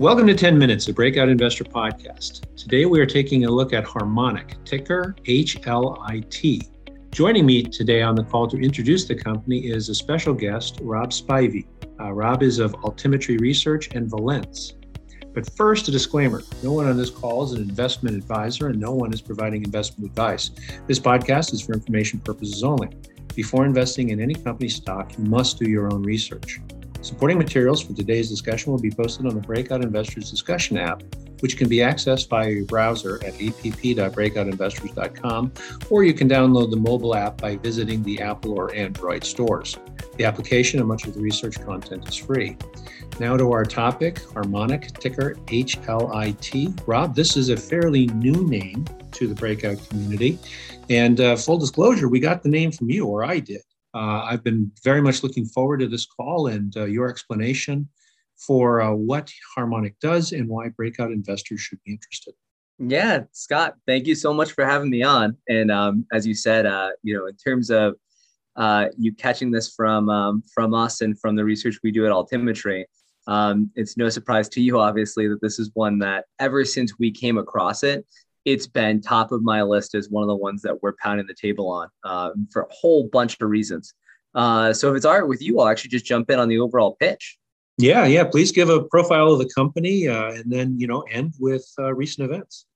Welcome to 10 Minutes, a Breakout Investor podcast. Today we are taking a look at Harmonic, ticker HLIT. Joining me today on the call to introduce the company is a special guest, Rob Spivey. Uh, Rob is of Altimetry Research and Valens. But first, a disclaimer no one on this call is an investment advisor and no one is providing investment advice. This podcast is for information purposes only. Before investing in any company stock, you must do your own research. Supporting materials for today's discussion will be posted on the Breakout Investors Discussion app, which can be accessed via your browser at app.breakoutinvestors.com, or you can download the mobile app by visiting the Apple or Android stores. The application and much of the research content is free. Now to our topic, Harmonic, ticker HLIT. Rob, this is a fairly new name to the breakout community. And uh, full disclosure, we got the name from you, or I did. Uh, I've been very much looking forward to this call and uh, your explanation for uh, what Harmonic does and why breakout investors should be interested. Yeah, Scott, thank you so much for having me on. And um, as you said, uh, you know, in terms of uh, you catching this from um, from us and from the research we do at Altimetry, um, it's no surprise to you, obviously, that this is one that ever since we came across it, it's been top of my list as one of the ones that we're pounding the table on um, for a whole bunch of reasons. Uh, so if it's all right with you, I'll actually just jump in on the overall pitch. Yeah, yeah. Please give a profile of the company uh, and then you know end with uh, recent events.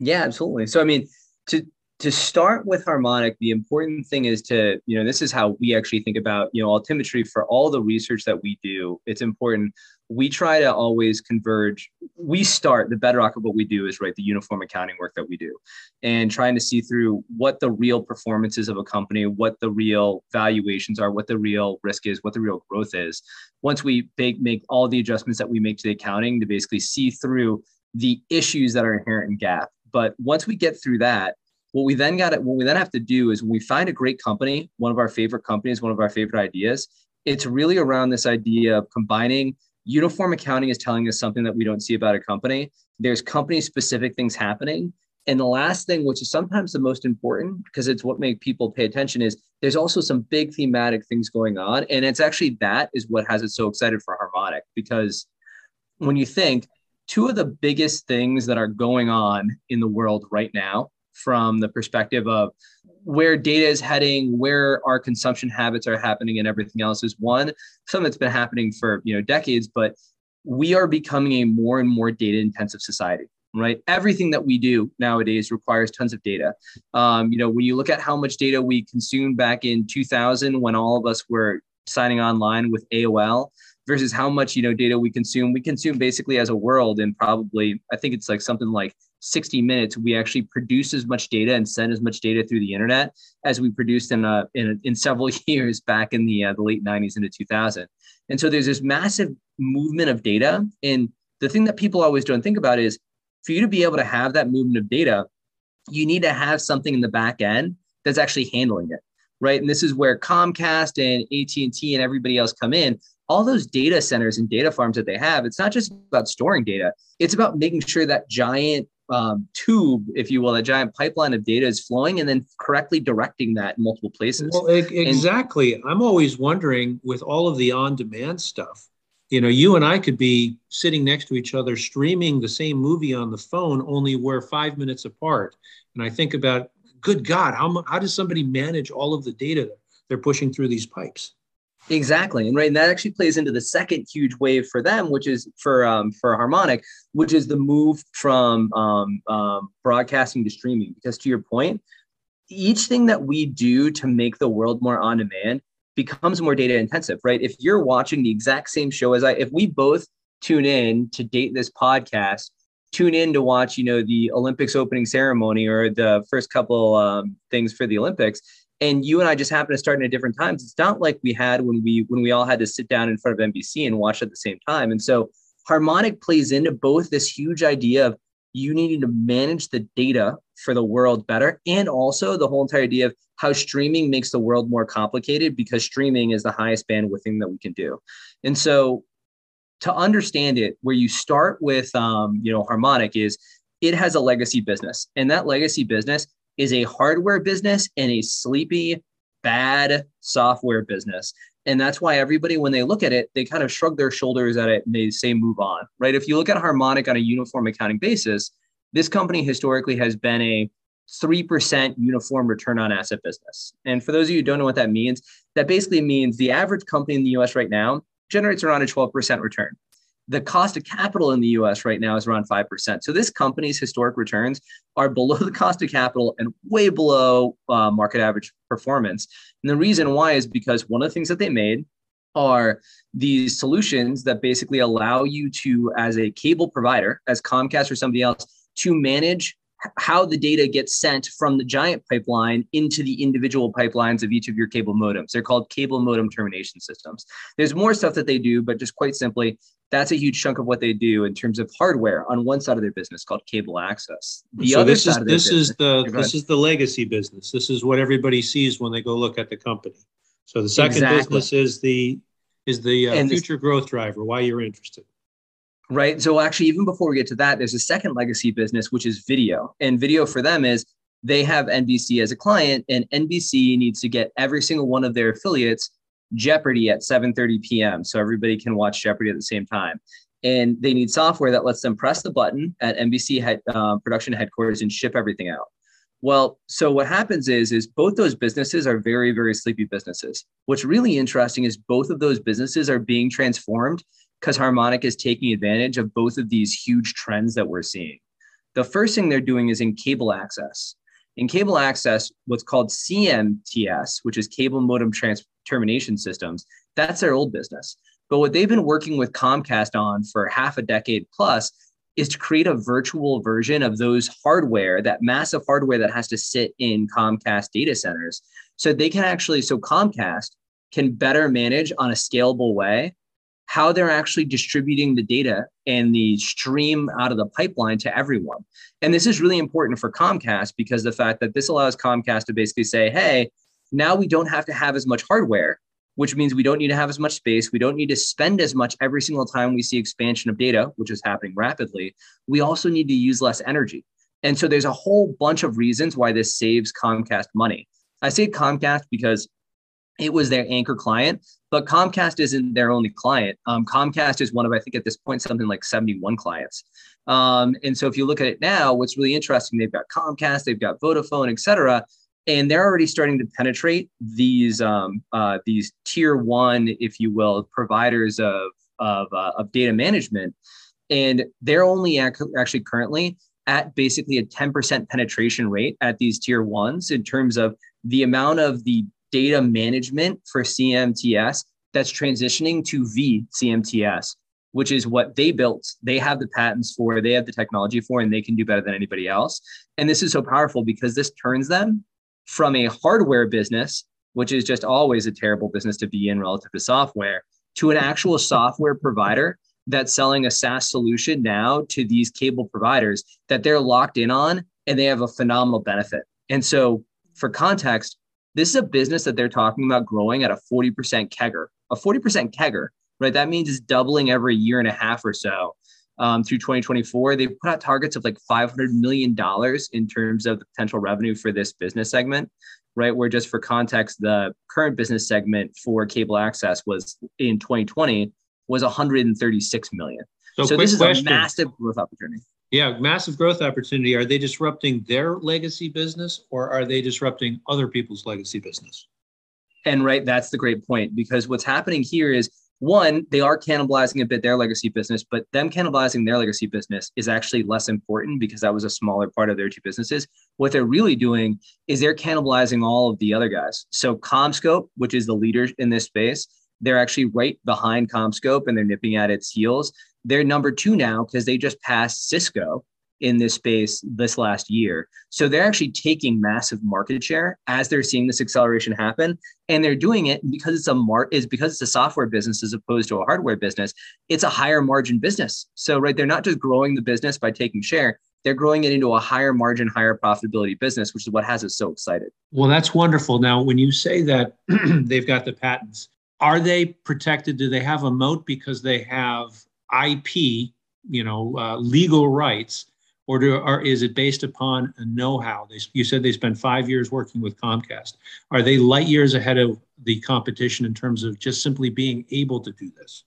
Yeah, absolutely. So I mean, to to start with harmonic, the important thing is to you know this is how we actually think about you know altimetry for all the research that we do. It's important we try to always converge. We start the bedrock of what we do is right the uniform accounting work that we do, and trying to see through what the real performances of a company, what the real valuations are, what the real risk is, what the real growth is. Once we make, make all the adjustments that we make to the accounting to basically see through the issues that are inherent in GAAP. But once we get through that, what we then got it, what we then have to do is when we find a great company, one of our favorite companies, one of our favorite ideas, it's really around this idea of combining uniform accounting is telling us something that we don't see about a company. There's company specific things happening. And the last thing, which is sometimes the most important because it's what make people pay attention, is there's also some big thematic things going on. And it's actually that is what has it so excited for Harmonic because when you think two of the biggest things that are going on in the world right now from the perspective of where data is heading, where our consumption habits are happening, and everything else is one. Something that's been happening for you know decades, but we are becoming a more and more data intensive society right everything that we do nowadays requires tons of data um, you know when you look at how much data we consumed back in 2000 when all of us were signing online with aol versus how much you know data we consume we consume basically as a world and probably i think it's like something like 60 minutes, we actually produce as much data and send as much data through the internet as we produced in a, in, a, in several years back in the, uh, the late 90s into 2000. And so there's this massive movement of data. And the thing that people always don't think about is for you to be able to have that movement of data, you need to have something in the back end that's actually handling it, right? And this is where Comcast and AT&T and everybody else come in all those data centers and data farms that they have, it's not just about storing data. It's about making sure that giant um, tube, if you will, a giant pipeline of data is flowing and then correctly directing that in multiple places. Well, exactly. And, I'm always wondering with all of the on demand stuff, you know, you and I could be sitting next to each other streaming the same movie on the phone, only we're five minutes apart. And I think about, good God, how, how does somebody manage all of the data they're pushing through these pipes? Exactly, and right, and that actually plays into the second huge wave for them, which is for um, for Harmonic, which is the move from um, um, broadcasting to streaming. Because to your point, each thing that we do to make the world more on demand becomes more data intensive, right? If you're watching the exact same show as I, if we both tune in to date this podcast, tune in to watch, you know, the Olympics opening ceremony or the first couple um, things for the Olympics, and you and I just happen to start in at different times. It's not like we had when we when we all had to sit down in front of NBC and watch at the same time. And so harmonic plays into both this huge idea of you needing to manage the data for the world better and also the whole entire idea of how streaming makes the world more complicated because streaming is the highest bandwidth thing that we can do and so to understand it where you start with um, you know harmonic is it has a legacy business and that legacy business is a hardware business and a sleepy, bad software business. And that's why everybody, when they look at it, they kind of shrug their shoulders at it and they say, move on, right? If you look at Harmonic on a uniform accounting basis, this company historically has been a 3% uniform return on asset business. And for those of you who don't know what that means, that basically means the average company in the US right now generates around a 12% return. The cost of capital in the US right now is around 5%. So this company's historic returns are below the cost of capital and way below uh, market average performance. And the reason why is because one of the things that they made are these solutions that basically allow you to, as a cable provider, as Comcast or somebody else, to manage how the data gets sent from the giant pipeline into the individual pipelines of each of your cable modems. They're called cable modem termination systems. There's more stuff that they do, but just quite simply, that's a huge chunk of what they do in terms of hardware on one side of their business called cable access. The so other this is this business, is the this is the legacy business. This is what everybody sees when they go look at the company. So the second exactly. business is the is the uh, future this, growth driver. Why you're interested right? So actually, even before we get to that, there's a second legacy business, which is video. And video for them is they have NBC as a client, and NBC needs to get every single one of their affiliates Jeopardy at 7:30 p.m. so everybody can watch Jeopardy at the same time. And they need software that lets them press the button at NBC head, uh, production headquarters and ship everything out. Well, so what happens is is both those businesses are very very sleepy businesses. What's really interesting is both of those businesses are being transformed because Harmonic is taking advantage of both of these huge trends that we're seeing. The first thing they're doing is in cable access. In cable access, what's called CMTS, which is cable modem trans- termination systems, that's their old business. But what they've been working with Comcast on for half a decade plus is to create a virtual version of those hardware, that massive hardware that has to sit in Comcast data centers. So they can actually, so Comcast can better manage on a scalable way how they're actually distributing the data and the stream out of the pipeline to everyone. And this is really important for Comcast because the fact that this allows Comcast to basically say, hey, now we don't have to have as much hardware, which means we don't need to have as much space. We don't need to spend as much every single time we see expansion of data, which is happening rapidly. We also need to use less energy. And so there's a whole bunch of reasons why this saves Comcast money. I say Comcast because it was their anchor client, but Comcast isn't their only client. Um, Comcast is one of, I think at this point, something like 71 clients. Um, and so if you look at it now, what's really interesting, they've got Comcast, they've got Vodafone, et cetera, and they're already starting to penetrate these um, uh, these tier one, if you will, providers of of, uh, of data management, and they're only ac- actually currently at basically a 10% penetration rate at these tier ones in terms of the amount of the data management for CMTS that's transitioning to vCMTS, which is what they built. They have the patents for, they have the technology for, and they can do better than anybody else. And this is so powerful because this turns them from a hardware business, which is just always a terrible business to be in relative to software, to an actual software provider that's selling a SaaS solution now to these cable providers that they're locked in on and they have a phenomenal benefit. And so, for context, this is a business that they're talking about growing at a 40% CAGR. a 40% CAGR, right? That means it's doubling every year and a half or so um, through 2024. They put out targets of like $500 million in terms of the potential revenue for this business segment, right? Where just for context, the current business segment for cable access was in 2020 was 136 million. So, so this is question. a massive growth opportunity. Yeah, massive growth opportunity. Are they disrupting their legacy business or are they disrupting other people's legacy business? And right, that's the great point because what's happening here is one, they are cannibalizing a bit their legacy business, but them cannibalizing their legacy business is actually less important because that was a smaller part of their two businesses. What they're really doing is they're cannibalizing all of the other guys. So CommScope, which is the leader in this space, they're actually right behind CommScope and they're nipping at its heels. They're number two now because they just passed Cisco in this space this last year. So they're actually taking massive market share as they're seeing this acceleration happen. And they're doing it because it's a mar- is because it's a software business as opposed to a hardware business. It's a higher margin business. So right, they're not just growing the business by taking share. They're growing it into a higher margin, higher profitability business, which is what has us so excited. Well, that's wonderful. Now, when you say that they've got the patents, are they protected? Do they have a moat because they have IP, you know, uh, legal rights, or, do, or is it based upon a know-how? They, you said they spent five years working with Comcast. Are they light years ahead of the competition in terms of just simply being able to do this?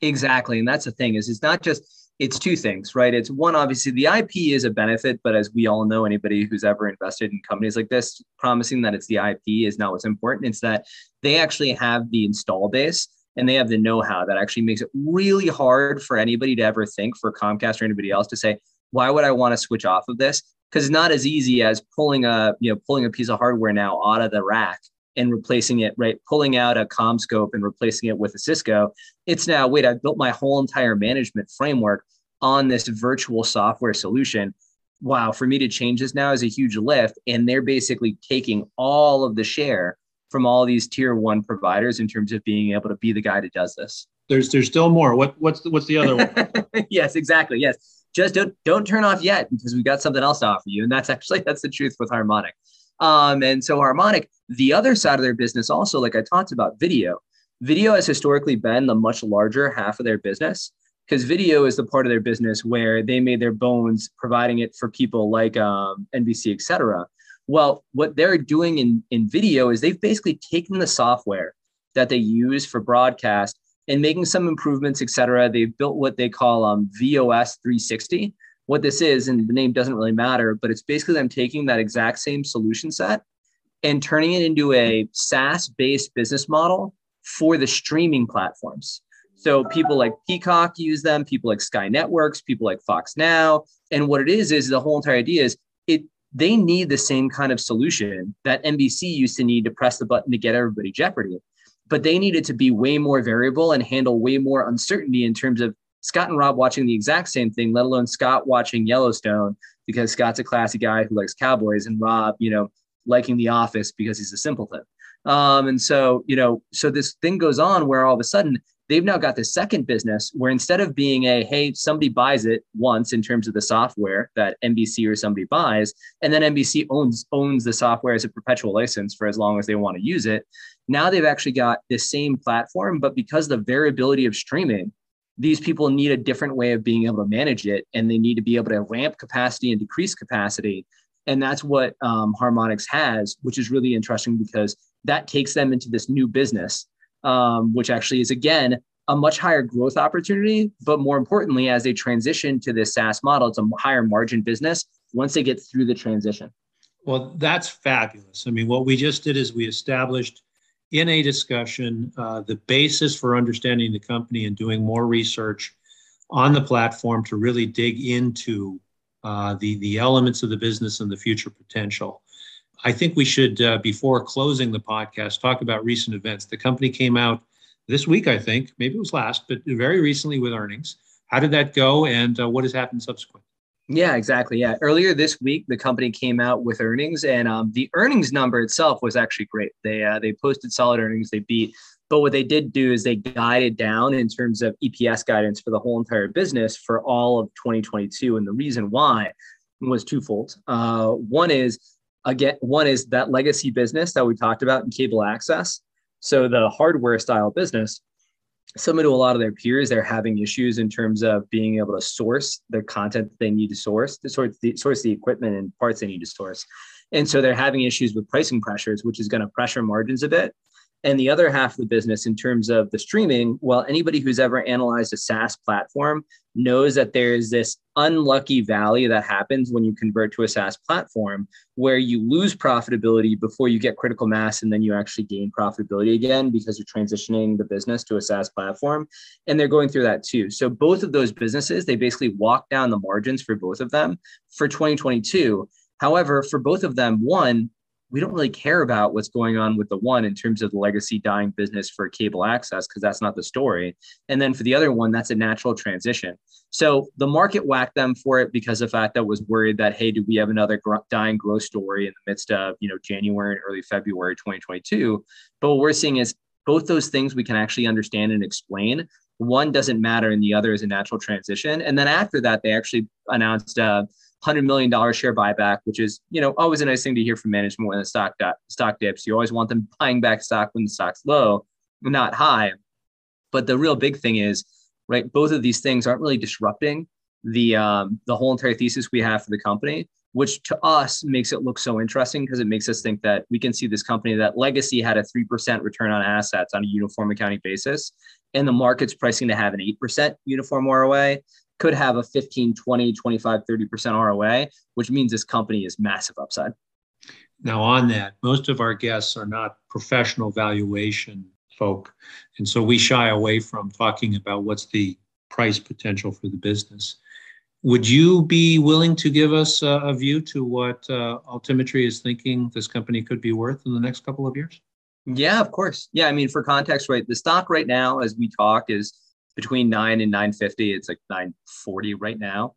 Exactly, and that's the thing is it's not just it's two things, right? It's one, obviously, the IP is a benefit, but as we all know, anybody who's ever invested in companies like this, promising that it's the IP is not what's important. It's that they actually have the install base and they have the know-how that actually makes it really hard for anybody to ever think for Comcast or anybody else to say, why would I want to switch off of this? Because it's not as easy as pulling a, you know, pulling a piece of hardware now out of the rack and replacing it, right? Pulling out a CommScope and replacing it with a Cisco. It's now, wait, I've built my whole entire management framework on this virtual software solution. Wow, for me to change this now is a huge lift. And they're basically taking all of the share from all these tier one providers in terms of being able to be the guy that does this. There's there's still more. What what's the, what's the other one? yes, exactly. Yes. Just don't don't turn off yet because we've got something else to offer you. And that's actually that's the truth with Harmonic. Um, and so Harmonic, the other side of their business also, like I talked about video, video has historically been the much larger half of their business because video is the part of their business where they made their bones providing it for people like um, NBC, et cetera. Well, what they're doing in, in video is they've basically taken the software that they use for broadcast and making some improvements, et cetera. They've built what they call um, VOS 360. What this is, and the name doesn't really matter, but it's basically them taking that exact same solution set and turning it into a SaaS based business model for the streaming platforms. So people like Peacock use them, people like Sky Networks, people like Fox Now. And what it is is the whole entire idea is it they need the same kind of solution that NBC used to need to press the button to get everybody Jeopardy. But they needed to be way more variable and handle way more uncertainty in terms of Scott and Rob watching the exact same thing, let alone Scott watching Yellowstone because Scott's a classy guy who likes cowboys and Rob, you know, liking The Office because he's a simpleton. Um, and so, you know, so this thing goes on where all of a sudden they've now got this second business where instead of being a hey somebody buys it once in terms of the software that NBC or somebody buys and then NBC owns owns the software as a perpetual license for as long as they want to use it now they've actually got the same platform but because the variability of streaming these people need a different way of being able to manage it and they need to be able to ramp capacity and decrease capacity. And that's what um, Harmonic's has which is really interesting because that takes them into this new business um, which actually is again a much higher growth opportunity. But more importantly, as they transition to this SaaS model, it's a higher margin business once they get through the transition. Well, that's fabulous. I mean, what we just did is we established in a discussion uh, the basis for understanding the company and doing more research on the platform to really dig into uh, the, the elements of the business and the future potential. I think we should, uh, before closing the podcast, talk about recent events. The company came out this week, I think, maybe it was last, but very recently with earnings. How did that go, and uh, what has happened subsequent? Yeah, exactly. Yeah, earlier this week, the company came out with earnings, and um, the earnings number itself was actually great. They uh, they posted solid earnings. They beat, but what they did do is they guided down in terms of EPS guidance for the whole entire business for all of 2022, and the reason why was twofold. Uh, one is again, one is that legacy business that we talked about in cable access. So the hardware style business, similar to a lot of their peers, they're having issues in terms of being able to source the content they need to source, to source the, source the equipment and parts they need to source. And so they're having issues with pricing pressures, which is going to pressure margins a bit. And the other half of the business, in terms of the streaming, well, anybody who's ever analyzed a SaaS platform knows that there's this unlucky valley that happens when you convert to a SaaS platform where you lose profitability before you get critical mass and then you actually gain profitability again because you're transitioning the business to a SaaS platform. And they're going through that too. So both of those businesses, they basically walk down the margins for both of them for 2022. However, for both of them, one, we don't really care about what's going on with the one in terms of the legacy dying business for cable access because that's not the story. And then for the other one, that's a natural transition. So the market whacked them for it because the fact that was worried that hey, do we have another gr- dying growth story in the midst of you know January and early February 2022? But what we're seeing is both those things we can actually understand and explain. One doesn't matter, and the other is a natural transition. And then after that, they actually announced. Uh, hundred million dollar share buyback, which is you know always a nice thing to hear from management when the stock stock dips. You always want them buying back stock when the stock's low, not high. But the real big thing is right. Both of these things aren't really disrupting the um, the whole entire thesis we have for the company, which to us makes it look so interesting because it makes us think that we can see this company that legacy had a 3% return on assets on a uniform accounting basis and the market's pricing to have an 8% uniform ROA could have a 15 20 25 30% ROA which means this company is massive upside now on that most of our guests are not professional valuation folk and so we shy away from talking about what's the price potential for the business would you be willing to give us a, a view to what uh, Altimetry is thinking this company could be worth in the next couple of years? Yeah, of course. Yeah, I mean, for context, right, the stock right now, as we talk, is between nine and nine fifty. It's like nine forty right now.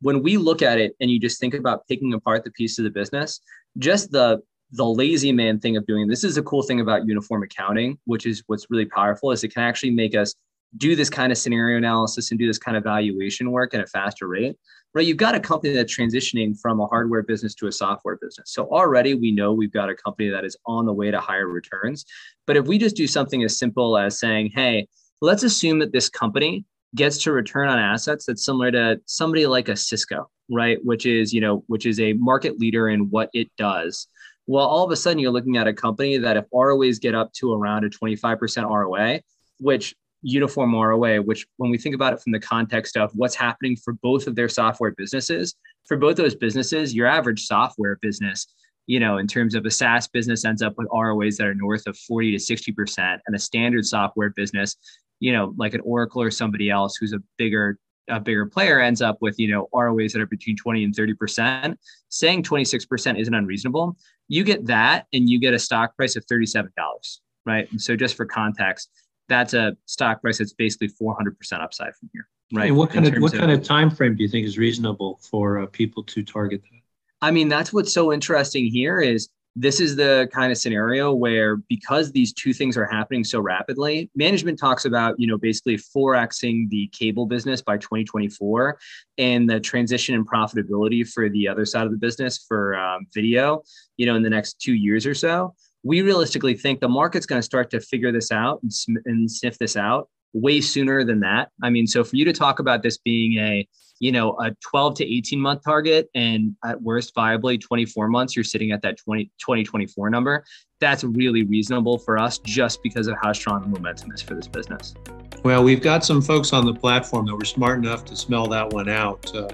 When we look at it, and you just think about picking apart the piece of the business, just the the lazy man thing of doing this is a cool thing about uniform accounting, which is what's really powerful, is it can actually make us do this kind of scenario analysis and do this kind of valuation work at a faster rate, right? You've got a company that's transitioning from a hardware business to a software business. So already we know we've got a company that is on the way to higher returns. But if we just do something as simple as saying, hey, let's assume that this company gets to return on assets that's similar to somebody like a Cisco, right? Which is, you know, which is a market leader in what it does. Well, all of a sudden you're looking at a company that if ROAs get up to around a 25% ROA, which uniform ROA, which when we think about it from the context of what's happening for both of their software businesses, for both those businesses, your average software business, you know, in terms of a SaaS business ends up with ROAs that are north of 40 to 60%. And a standard software business, you know, like an Oracle or somebody else who's a bigger a bigger player ends up with you know ROAs that are between 20 and 30 percent saying 26 percent isn't unreasonable you get that and you get a stock price of 37 dollars right? And so just for context that's a stock price that's basically 400% upside from here right? And what kind of what of, kind of time frame do you think is reasonable for uh, people to target that? I mean, that's what's so interesting here is this is the kind of scenario where because these two things are happening so rapidly management talks about you know basically 4xing the cable business by 2024 and the transition and profitability for the other side of the business for um, video you know in the next two years or so. We realistically think the market's going to start to figure this out and, sm- and sniff this out way sooner than that. I mean, so for you to talk about this being a, you know, a 12 to 18 month target and at worst viably 24 months, you're sitting at that 20, 2024 number. That's really reasonable for us just because of how strong the momentum is for this business. Well, we've got some folks on the platform that were smart enough to smell that one out. Uh,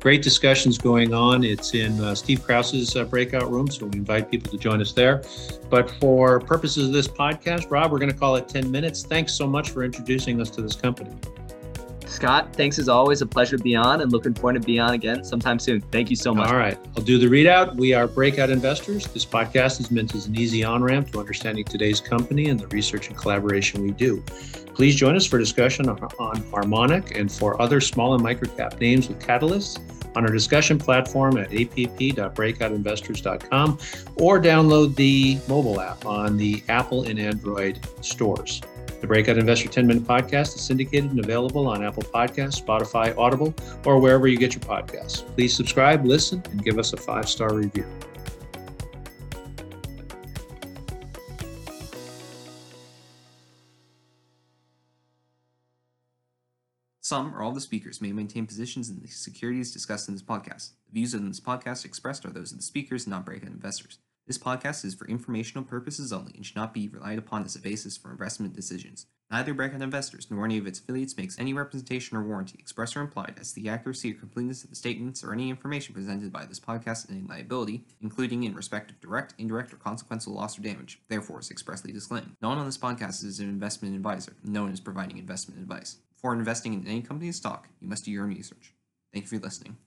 great discussions going on. It's in uh, Steve Krause's uh, breakout room, so we invite people to join us there. But for purposes of this podcast, Rob, we're going to call it 10 minutes. Thanks so much for introducing us to this company. Scott, thanks as always. A pleasure to be on and looking forward to be on again sometime soon. Thank you so much. All right. I'll do the readout. We are Breakout Investors. This podcast is meant as an easy on ramp to understanding today's company and the research and collaboration we do. Please join us for discussion on, Harmonic and for other small and microcap names with catalysts on our discussion platform at app.breakoutinvestors.com or download the mobile app on the Apple and Android stores. The Breakout Investor 10 Minute Podcast is syndicated and available on Apple Podcasts, Spotify, Audible, or wherever you get your podcasts. Please subscribe, listen, and give us a five star review. Some or all the speakers may maintain positions in the securities discussed in this podcast. The views in this podcast expressed are those of the speakers, not breakout investors. This podcast is for informational purposes only and should not be relied upon as a basis for investment decisions. Neither Breakout Investors nor any of its affiliates makes any representation or warranty, express or implied, as to the accuracy or completeness of the statements or any information presented by this podcast and any liability, including in respect of direct, indirect, or consequential loss or damage. Therefore, is expressly disclaimed. No one on this podcast is an investment advisor. No one is providing investment advice. Before investing in any company's stock, you must do your own research. Thank you for listening.